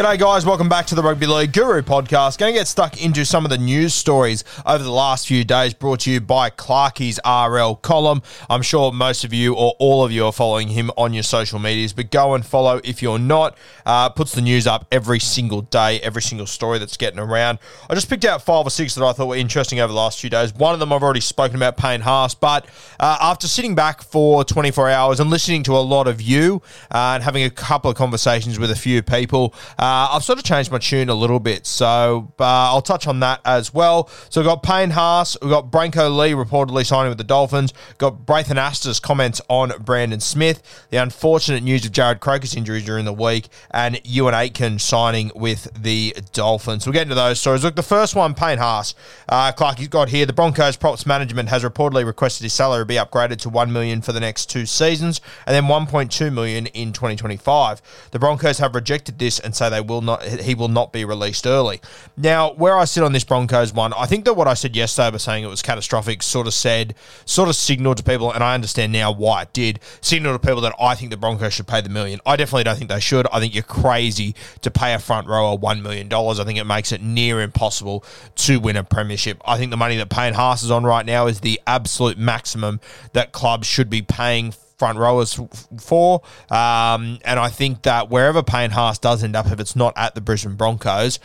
G'day, guys. Welcome back to the Rugby League Guru podcast. Going to get stuck into some of the news stories over the last few days, brought to you by Clarkie's RL column. I'm sure most of you or all of you are following him on your social medias, but go and follow if you're not. Uh, puts the news up every single day, every single story that's getting around. I just picked out five or six that I thought were interesting over the last few days. One of them I've already spoken about, Payne Haas, but uh, after sitting back for 24 hours and listening to a lot of you uh, and having a couple of conversations with a few people, uh, I've sort of changed my tune a little bit. So uh, I'll touch on that as well. So we've got Payne Haas, we've got Brenko Lee reportedly signing with the Dolphins, got Braith Anasta's comments on Brandon Smith, the unfortunate news of Jarrod Croker's injury during the week, and Euan Aitken signing with the Dolphins. We'll get into those stories. Look, the first one, Payne Haas. Uh, Clark, he's got here. The Broncos props management has reportedly requested his salary be upgraded to 1 million for the next two seasons and then 1.2 million in 2025. The Broncos have rejected this and say they will not he will not be released early. Now, where I sit on this Broncos one, I think that what I said yesterday by saying it was catastrophic sort of said, sort of signaled to people, and I understand now why it did, signal to people that I think the Broncos should pay the million. I definitely don't think they should. I think you're crazy to pay a front rower $1 million. I think it makes it near impossible to win a premiership. I think the money that Payne Haas is on right now is the absolute maximum that clubs should be paying front rowers for. Um, and I think that wherever Payne Haas does end up, if it's not at the Brisbane Broncos,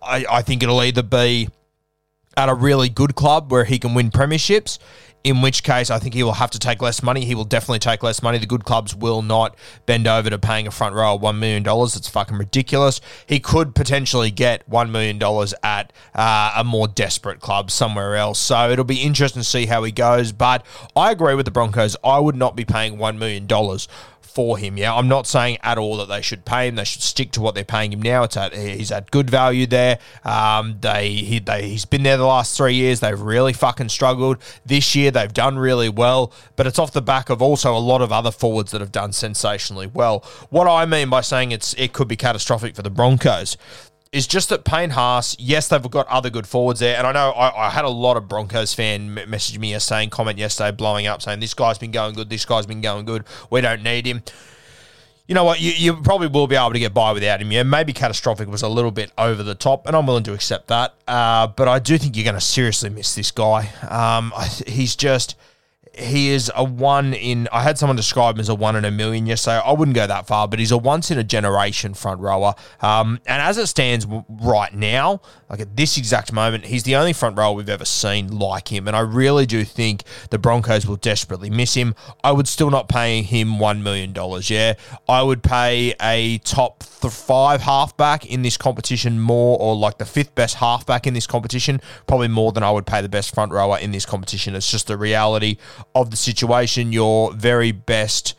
I, I think it'll either be at a really good club where he can win premierships. In which case, I think he will have to take less money. He will definitely take less money. The good clubs will not bend over to paying a front row $1 million. It's fucking ridiculous. He could potentially get $1 million at uh, a more desperate club somewhere else. So it'll be interesting to see how he goes. But I agree with the Broncos. I would not be paying $1 million for him. Yeah, I'm not saying at all that they should pay him. They should stick to what they're paying him now. It's at he's at good value there. Um, they he they he's been there the last three years. They've really fucking struggled this year. They've done really well, but it's off the back of also a lot of other forwards that have done sensationally well. What I mean by saying it's it could be catastrophic for the Broncos is just that Payne Haas, yes, they've got other good forwards there. And I know I, I had a lot of Broncos fan me- message me saying, comment yesterday, blowing up, saying, this guy's been going good, this guy's been going good, we don't need him. You know what? You, you probably will be able to get by without him. Yeah, maybe catastrophic was a little bit over the top, and I'm willing to accept that. Uh, but I do think you're going to seriously miss this guy. Um, I, he's just he is a one in. I had someone describe him as a one in a million yesterday. I wouldn't go that far, but he's a once in a generation front rower. Um, and as it stands right now, like at this exact moment, he's the only front rower we've ever seen like him. And I really do think the Broncos will desperately miss him. I would still not pay him one million dollars. Yeah, I would pay a top five halfback in this competition more, or like the fifth best halfback in this competition, probably more than I would pay the best front rower in this competition. It's just the reality of the situation. Your very best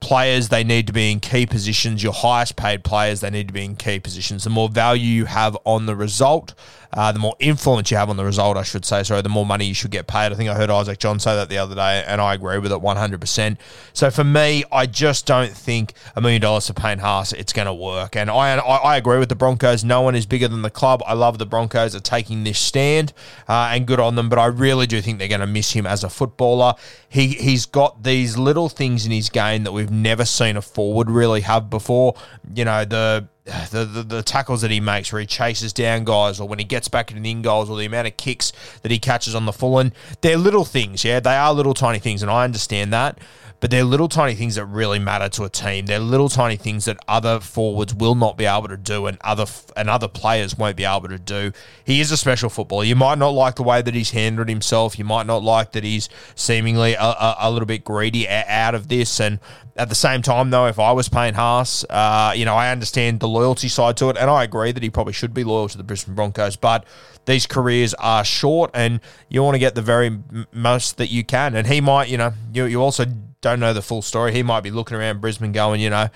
players, they need to be in key positions. Your highest paid players, they need to be in key positions. The more value you have on the result, uh, the more influence you have on the result, I should say. Sorry, the more money you should get paid. I think I heard Isaac John say that the other day, and I agree with it 100%. So for me, I just don't think a million dollars for Payne Haas, it's going to work. And I, I, I agree with the Broncos. No one is bigger than the club. I love the Broncos are taking this stand, uh, and good on them. But I really do think they're going to miss him as a footballer. He he's got these little things in his game that we've never seen a forward really have before. You know the the, the, the, tackles that he makes where he chases down guys or when he gets back into the in goals or the amount of kicks that he catches on the full end. They're little things, yeah. They are little tiny things, and I understand that but they're little tiny things that really matter to a team. They're little tiny things that other forwards will not be able to do and other and other players won't be able to do. He is a special footballer. You might not like the way that he's handled himself. You might not like that he's seemingly a, a, a little bit greedy out of this. And at the same time, though, if I was Payne Haas, uh, you know, I understand the loyalty side to it, and I agree that he probably should be loyal to the Brisbane Broncos, but these careers are short, and you want to get the very most that you can. And he might, you know, you, you also don't know the full story. He might be looking around Brisbane going, you know,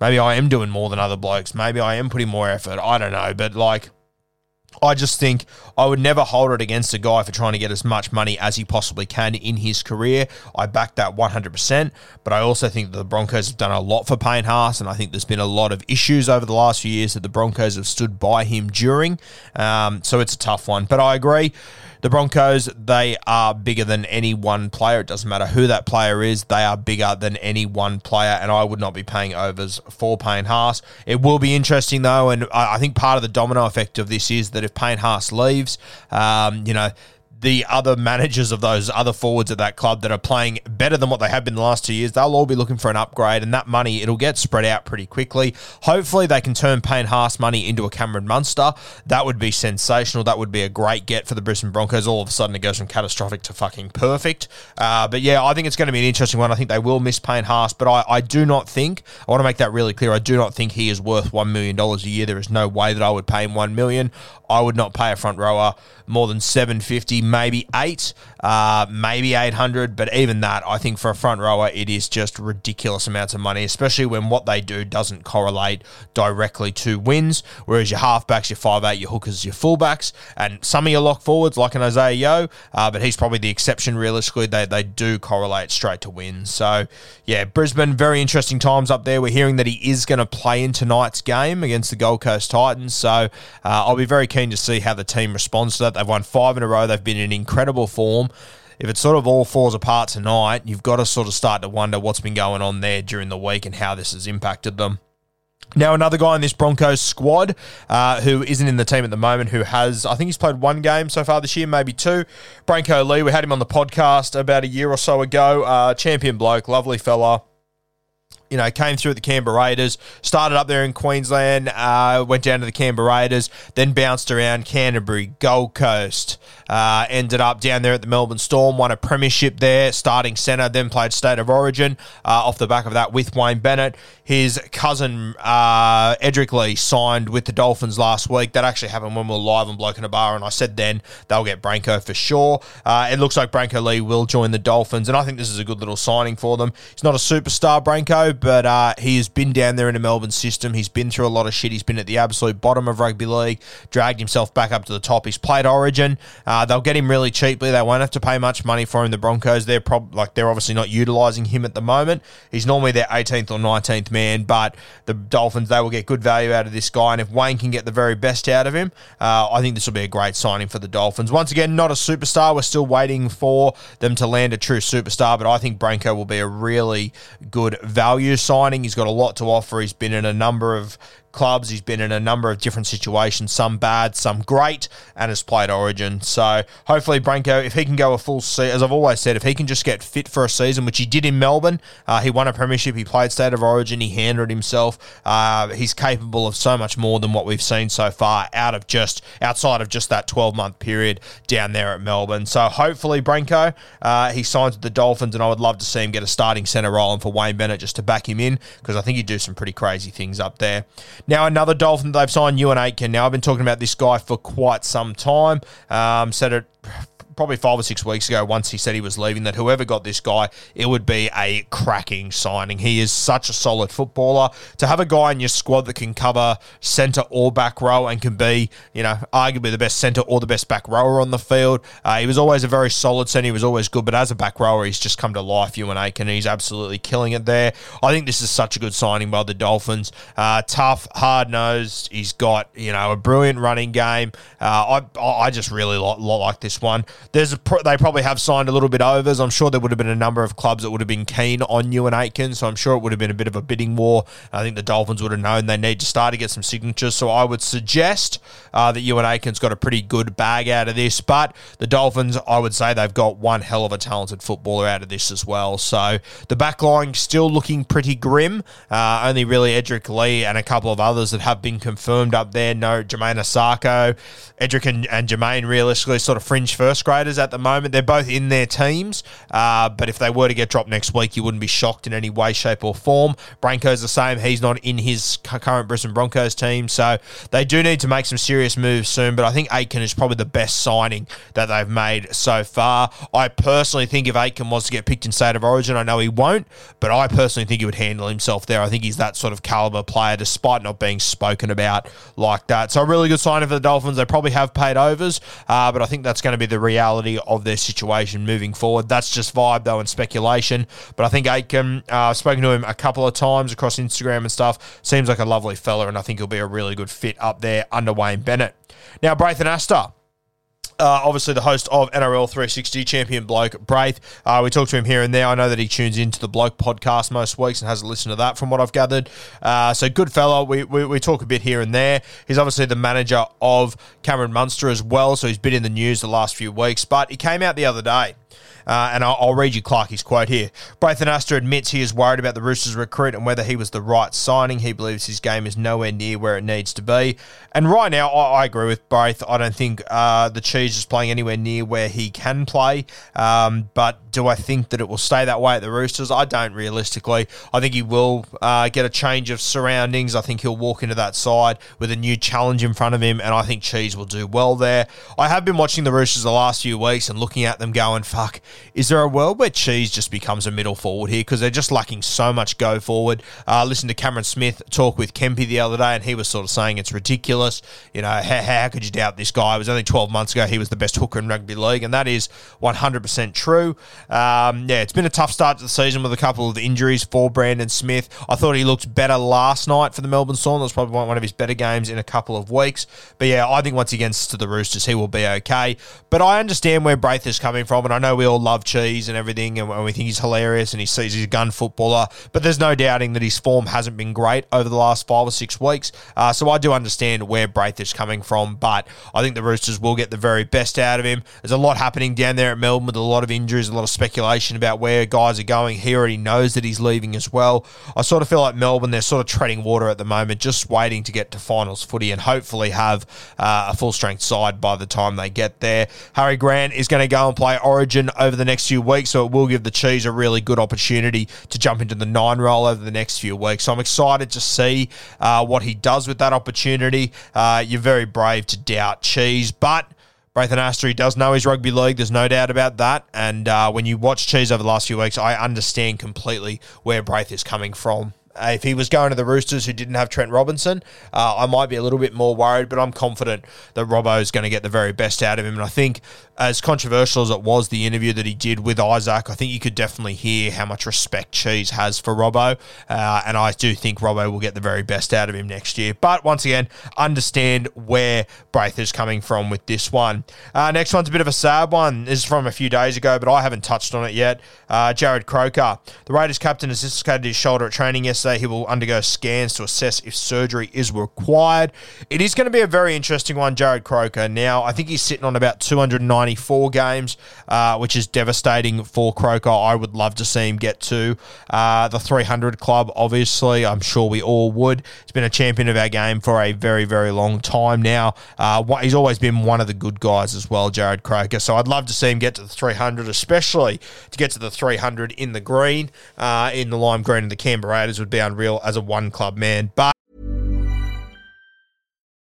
maybe I am doing more than other blokes. Maybe I am putting more effort. I don't know. But like, I just think I would never hold it against a guy for trying to get as much money as he possibly can in his career. I back that 100%, but I also think that the Broncos have done a lot for Payne Haas, and I think there's been a lot of issues over the last few years that the Broncos have stood by him during. Um, so it's a tough one. But I agree the Broncos, they are bigger than any one player. It doesn't matter who that player is, they are bigger than any one player, and I would not be paying overs for Payne Haas. It will be interesting, though, and I think part of the domino effect of this is that if Payne Haas leaves, um, you know, the other managers of those other forwards at that club that are playing better than what they have been the last two years, they'll all be looking for an upgrade, and that money it'll get spread out pretty quickly. Hopefully, they can turn Payne Haas money into a Cameron Munster. That would be sensational. That would be a great get for the Brisbane Broncos. All of a sudden, it goes from catastrophic to fucking perfect. Uh, but yeah, I think it's going to be an interesting one. I think they will miss Payne Haas, but I, I do not think I want to make that really clear. I do not think he is worth one million dollars a year. There is no way that I would pay him one million. I would not pay a front rower more than 750, maybe eight, uh, maybe 800. But even that, I think for a front rower, it is just ridiculous amounts of money, especially when what they do doesn't correlate directly to wins. Whereas your halfbacks, your five eight, your hookers, your fullbacks, and some of your lock forwards, like an Isaiah Yeo, uh, but he's probably the exception realistically. They, they do correlate straight to wins. So, yeah, Brisbane, very interesting times up there. We're hearing that he is going to play in tonight's game against the Gold Coast Titans. So, uh, I'll be very keen to see how the team responds to that. They've won five in a row. They've been in incredible form. If it sort of all falls apart tonight, you've got to sort of start to wonder what's been going on there during the week and how this has impacted them. Now, another guy in this Broncos squad uh, who isn't in the team at the moment, who has, I think he's played one game so far this year, maybe two. Brenko Lee, we had him on the podcast about a year or so ago. Uh, champion bloke, lovely fella you know, came through at the Canberra Raiders, started up there in Queensland, uh, went down to the Canberra Raiders, then bounced around Canterbury, Gold Coast, uh, ended up down there at the Melbourne Storm, won a premiership there, starting centre, then played State of Origin uh, off the back of that with Wayne Bennett. His cousin, uh, Edrick Lee, signed with the Dolphins last week. That actually happened when we were live on Bloke in a Bar, and I said then they'll get Brenko for sure. Uh, it looks like Brenko Lee will join the Dolphins, and I think this is a good little signing for them. He's not a superstar, Brenko, but uh, he has been down there in the Melbourne system. He's been through a lot of shit. He's been at the absolute bottom of rugby league, dragged himself back up to the top. He's played Origin. Uh, they'll get him really cheaply. They won't have to pay much money for him. The Broncos, they're prob- like they're obviously not utilising him at the moment. He's normally their 18th or 19th man, but the Dolphins they will get good value out of this guy. And if Wayne can get the very best out of him, uh, I think this will be a great signing for the Dolphins. Once again, not a superstar. We're still waiting for them to land a true superstar, but I think Brenko will be a really good value signing. He's got a lot to offer. He's been in a number of clubs. He's been in a number of different situations, some bad, some great, and has played Origin. So hopefully, Brenko, if he can go a full season, as I've always said, if he can just get fit for a season, which he did in Melbourne, uh, he won a premiership, he played State of Origin, he handled himself. Uh, he's capable of so much more than what we've seen so far out of just outside of just that 12 month period down there at Melbourne. So hopefully, Brenko, uh, he signs with the Dolphins, and I would love to see him get a starting centre role and for Wayne Bennett just to back him in because I think he'd do some pretty crazy things up there. Now, another Dolphin they've signed, Euan Aitken. Now, I've been talking about this guy for quite some time. Um, said it probably five or six weeks ago, once he said he was leaving, that whoever got this guy, it would be a cracking signing. He is such a solid footballer. To have a guy in your squad that can cover centre or back row and can be, you know, arguably the best centre or the best back rower on the field. Uh, he was always a very solid centre. He was always good, but as a back rower, he's just come to life, Euan Aitken. He's absolutely killing it there. I think this is such a good signing by the Dolphins. Uh, tough, hard nosed. He's got, you know, a brilliant running game. Uh, I, I just really like, like this one. There's a, they probably have signed a little bit overs. I'm sure there would have been a number of clubs that would have been keen on Euan Aitken, so I'm sure it would have been a bit of a bidding war. I think the Dolphins would have known they need to start to get some signatures, so I would suggest uh, that Euan Aitken's got a pretty good bag out of this. But the Dolphins, I would say they've got one hell of a talented footballer out of this as well. So the back line still looking pretty grim. Uh, only really Edrick Lee and a couple of others that have been confirmed up there. No Jamayne Isaako. Edrick and, and Jamayne realistically sort of fringe first graders at the moment. They're both in their teams, uh, but if they were to get dropped next week, you wouldn't be shocked in any way, shape, or form. Brenko's the same. He's not in his current Brisbane Broncos team, so they do need to make some serious moves soon. But I think Aitken is probably the best signing that they've made so far. I personally think if Aitken was to get picked in state of origin, I know he won't, but I personally think he would handle himself there. I think he's that sort of caliber player, despite not being spoken about like that. So a really good signing for the Dolphins. They probably have paid overs, uh, but I think that's going to be the reality of their situation moving forward. That's just vibe though and speculation. But I think Aitken, uh, I've spoken to him a couple of times across Instagram and stuff. Seems like a lovely fella, and I think he'll be a really good fit up there under Wayne Bennett. Now, Braith Anasta. Uh, obviously, the host of NRL 360 champion bloke Braith. Uh, we talk to him here and there. I know that he tunes into the bloke podcast most weeks and has a listen to that from what I've gathered. Uh, so, good fellow. We, we, we, talk a bit here and there. He's obviously the manager of Cameron Munster as well. So, he's been in the news the last few weeks. But he came out the other day uh, and I'll, I'll, read you Clarkie's quote here. Braithen admits he is worried about the Roosters recruit and whether he was the right signing. He believes his game is nowhere near where it needs to be. And right now, I, I agree with Braith. I don't think uh, the Cheese is playing anywhere near where he can play. Um, but do I think that it will stay that way at the Roosters? I don't realistically. I think he will uh, get a change of surroundings. I think he'll walk into that side with a new challenge in front of him, and I think Cheese will do well there. I have been watching the Roosters the last few weeks and looking at them going, fuck, is there a world where Cheese just becomes a middle forward here because they're just lacking so much go forward? Uh, listen to Cameron Smith talk with Kempy the other day, and he was sort of saying it's ridiculous. You know, how, how could you doubt this guy? It was only 12 months ago he was the best hooker in rugby league, and that is 100% true. Um, yeah, it's been a tough start to the season with a couple of injuries for Brandon Smith. I thought he looked better last night for the Melbourne Storm. That was probably one of his better games in a couple of weeks. But yeah, I think once he gets to the Roosters, he will be okay. But I understand where Braith is coming from, and I know we all love Cheese and everything, and we think he's hilarious and he sees he's a gun footballer. But there's no doubting that his form hasn't been great over the last five or six weeks. Uh, so I do understand where Braith is coming from, but I think the Roosters will get the very best out of him. There's a lot happening down there at Melbourne with a lot of injuries, a lot of speculation about where guys are going. He already knows that he's leaving as well. I sort of feel like Melbourne, they're sort of treading water at the moment, just waiting to get to finals footy and hopefully have uh, a full strength side by the time they get there. Harry Grant is going to go and play Origin over the next few weeks, so it will give the Cheese a really good opportunity to jump into the nine role over the next few weeks. So I'm excited to see uh, what he does with that opportunity. Uh, you're very brave to doubt Cheese, but. Braith Anasta, he does know his rugby league. There's no doubt about that. And uh, when you watch Cheese over the last few weeks, I understand completely where Braith is coming from. Uh, if he was going to the Roosters who didn't have Trent Robinson, uh, I might be a little bit more worried, but I'm confident that Robbo is going to get the very best out of him. And I think, as controversial as it was, the interview that he did with Isaac, I think you could definitely hear how much respect Cheese has for Robbo. Uh, and I do think Robbo will get the very best out of him next year. But once again, understand where Braith is coming from with this one. Uh, next one's a bit of a sad one. This is from a few days ago, but I haven't touched on it yet. Uh, Jarrod Croker, the Raiders captain, has dislocated his shoulder at training yesterday he will undergo scans to assess if surgery is required. It is going to be a very interesting one, Jarrod Croker. Now, I think he's sitting on about 294 games, uh, which is devastating for Croker. I would love to see him get to uh, the 300 club, obviously. I'm sure we all would. He's been a champion of our game for a very, very long time now. Uh, he's always been one of the good guys as well, Jarrod Croker. So I'd love to see him get to the 300, especially to get to the 300 in the green, uh, in the lime green of the Canberra Raiders would be unreal as a one club man. But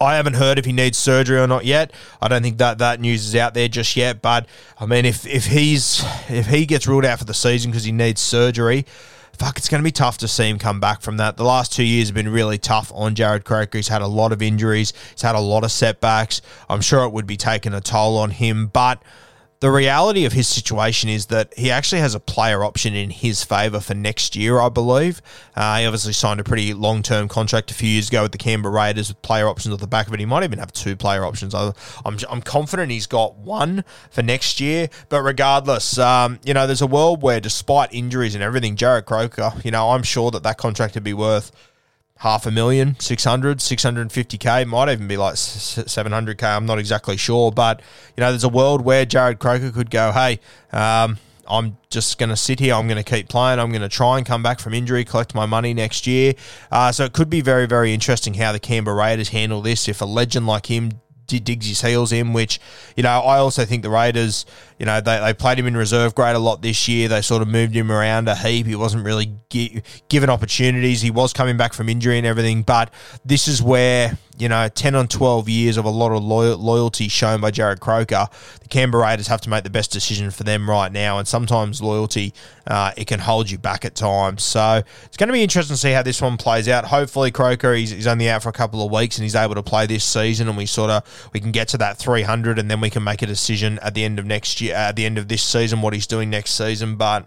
I haven't heard if he needs surgery or not yet. I don't think that that news is out there just yet. But I mean, if if he's if he gets ruled out for the season because he needs surgery, fuck, it's going to be tough to see him come back from that. The last two years have been really tough on Jarrod Croker. He's had a lot of injuries. He's had a lot of setbacks. I'm sure it would be taking a toll on him, but the reality of his situation is that he actually has a player option in his favour for next year, I believe. Uh, he obviously signed a pretty long term contract a few years ago with the Canberra Raiders with player options at the back of it. He might even have two player options. I, am I'm confident he's got one for next year. But regardless, um, you know, there's a world where despite injuries and everything, Jarrod Croker, you know, I'm sure that that contract would be worth half a million, 600, 650k, might even be like 700k. I'm not exactly sure, but you know, there's a world where Jarrod Croker could go, hey, um, I'm just going to sit here. I'm going to keep playing. I'm going to try and come back from injury, collect my money next year. Uh, so it could be very, very interesting how the Canberra Raiders handle this. If a legend like him digs his heels in, which, you know, I also think the Raiders, you know, they, they played him in reserve grade a lot this year. They sort of moved him around a heap. He wasn't really gi- given opportunities. He was coming back from injury and everything, but this is where, you know, 10 on 12 years of a lot of loyal, loyalty shown by Jarrod Croker, the Canberra Raiders have to make the best decision for them right now. And sometimes loyalty, uh, it can hold you back at times. So it's going to be interesting to see how this one plays out. Hopefully, Croker, he's, he's only out for a couple of weeks and he's able to play this season and we sort of, we can get to that 300 and then we can make a decision at the end of next year, at the end of this season, what he's doing next season. But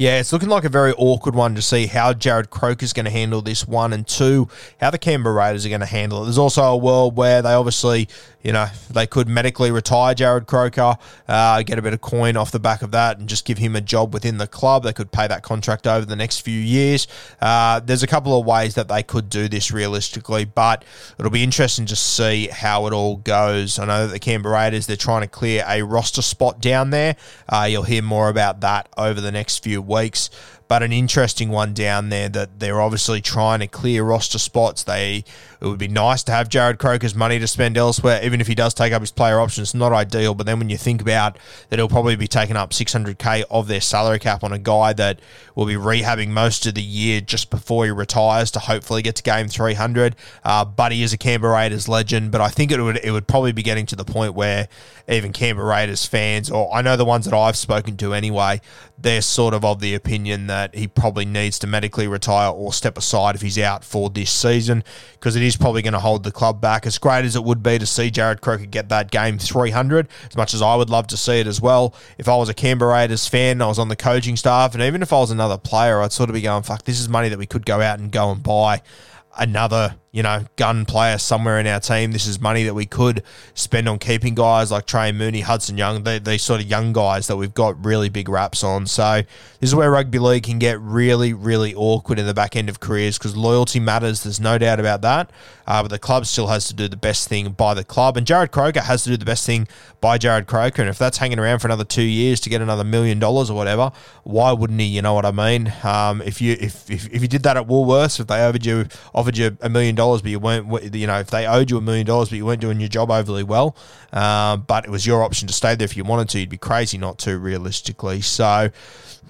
yeah, it's looking like a very awkward one to see how Jarrod Croker is going to handle this one, and two, how the Canberra Raiders are going to handle it. There's also a world where they obviously, you know, they could medically retire Jarrod Croker, uh, get a bit of coin off the back of that, and just give him a job within the club. They could pay that contract over the next few years. Uh, there's a couple of ways that they could do this realistically, but it'll be interesting to see how it all goes. I know that the Canberra Raiders they're trying to clear a roster spot down there. Uh, you'll hear more about that over the next few weeks but an interesting one down there that they're obviously trying to clear roster spots. They it would be nice to have Jarrod Croker's money to spend elsewhere, even if he does take up his player options. Not ideal, but then when you think about that, he'll probably be taking up 600k of their salary cap on a guy that will be rehabbing most of the year just before he retires to hopefully get to game 300. Uh, but he is a Canberra Raiders legend, but I think it would it would probably be getting to the point where even Canberra Raiders fans, or I know the ones that I've spoken to anyway, they're sort of of the opinion that he probably needs to medically retire or step aside if he's out for this season because it is probably going to hold the club back. As great as it would be to see Jarrod Croker get that game 300, as much as I would love to see it as well. If I was a Canberra Raiders fan, I was on the coaching staff, and even if I was another player, I'd sort of be going, fuck, this is money that we could go out and go and buy another, you know, gun player somewhere in our team. This is money that we could spend on keeping guys like Trey Mooney, Hudson Young, these sort of young guys that we've got really big raps on. So this is where rugby league can get really, really awkward in the back end of careers because loyalty matters. There's no doubt about that. Uh, but the club still has to do the best thing by the club. And Jarrod Croker has to do the best thing by Jarrod Croker. And if that's hanging around for another two years to get another million dollars or whatever, why wouldn't he? You know what I mean? Um, if you if, if, if you did that at Woolworths, if they offered you offered you a million dollars, but you weren't, you know, if they owed you a million dollars, but you weren't doing your job overly well, um, but it was your option to stay there if you wanted to, you'd be crazy not to, realistically. So,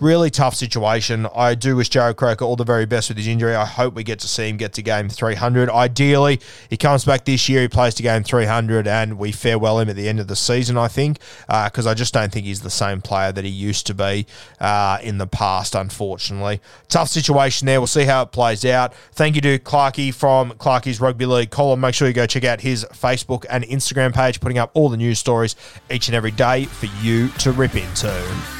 really tough situation. I do wish Jarrod Croker all the very best with his injury. I hope we get to see him get to game 300. Ideally, he comes back this year, he plays to game 300, and we farewell him at the end of the season, I think, because uh, I just don't think he's the same player that he used to be uh, in the past, unfortunately. Tough situation there. We'll see how it plays out. Thank you to Clarkey from Clarkey's Rugby League column. Make sure you go check out his Facebook and Instagram page, putting up all the news stories each and every day for you to rip into.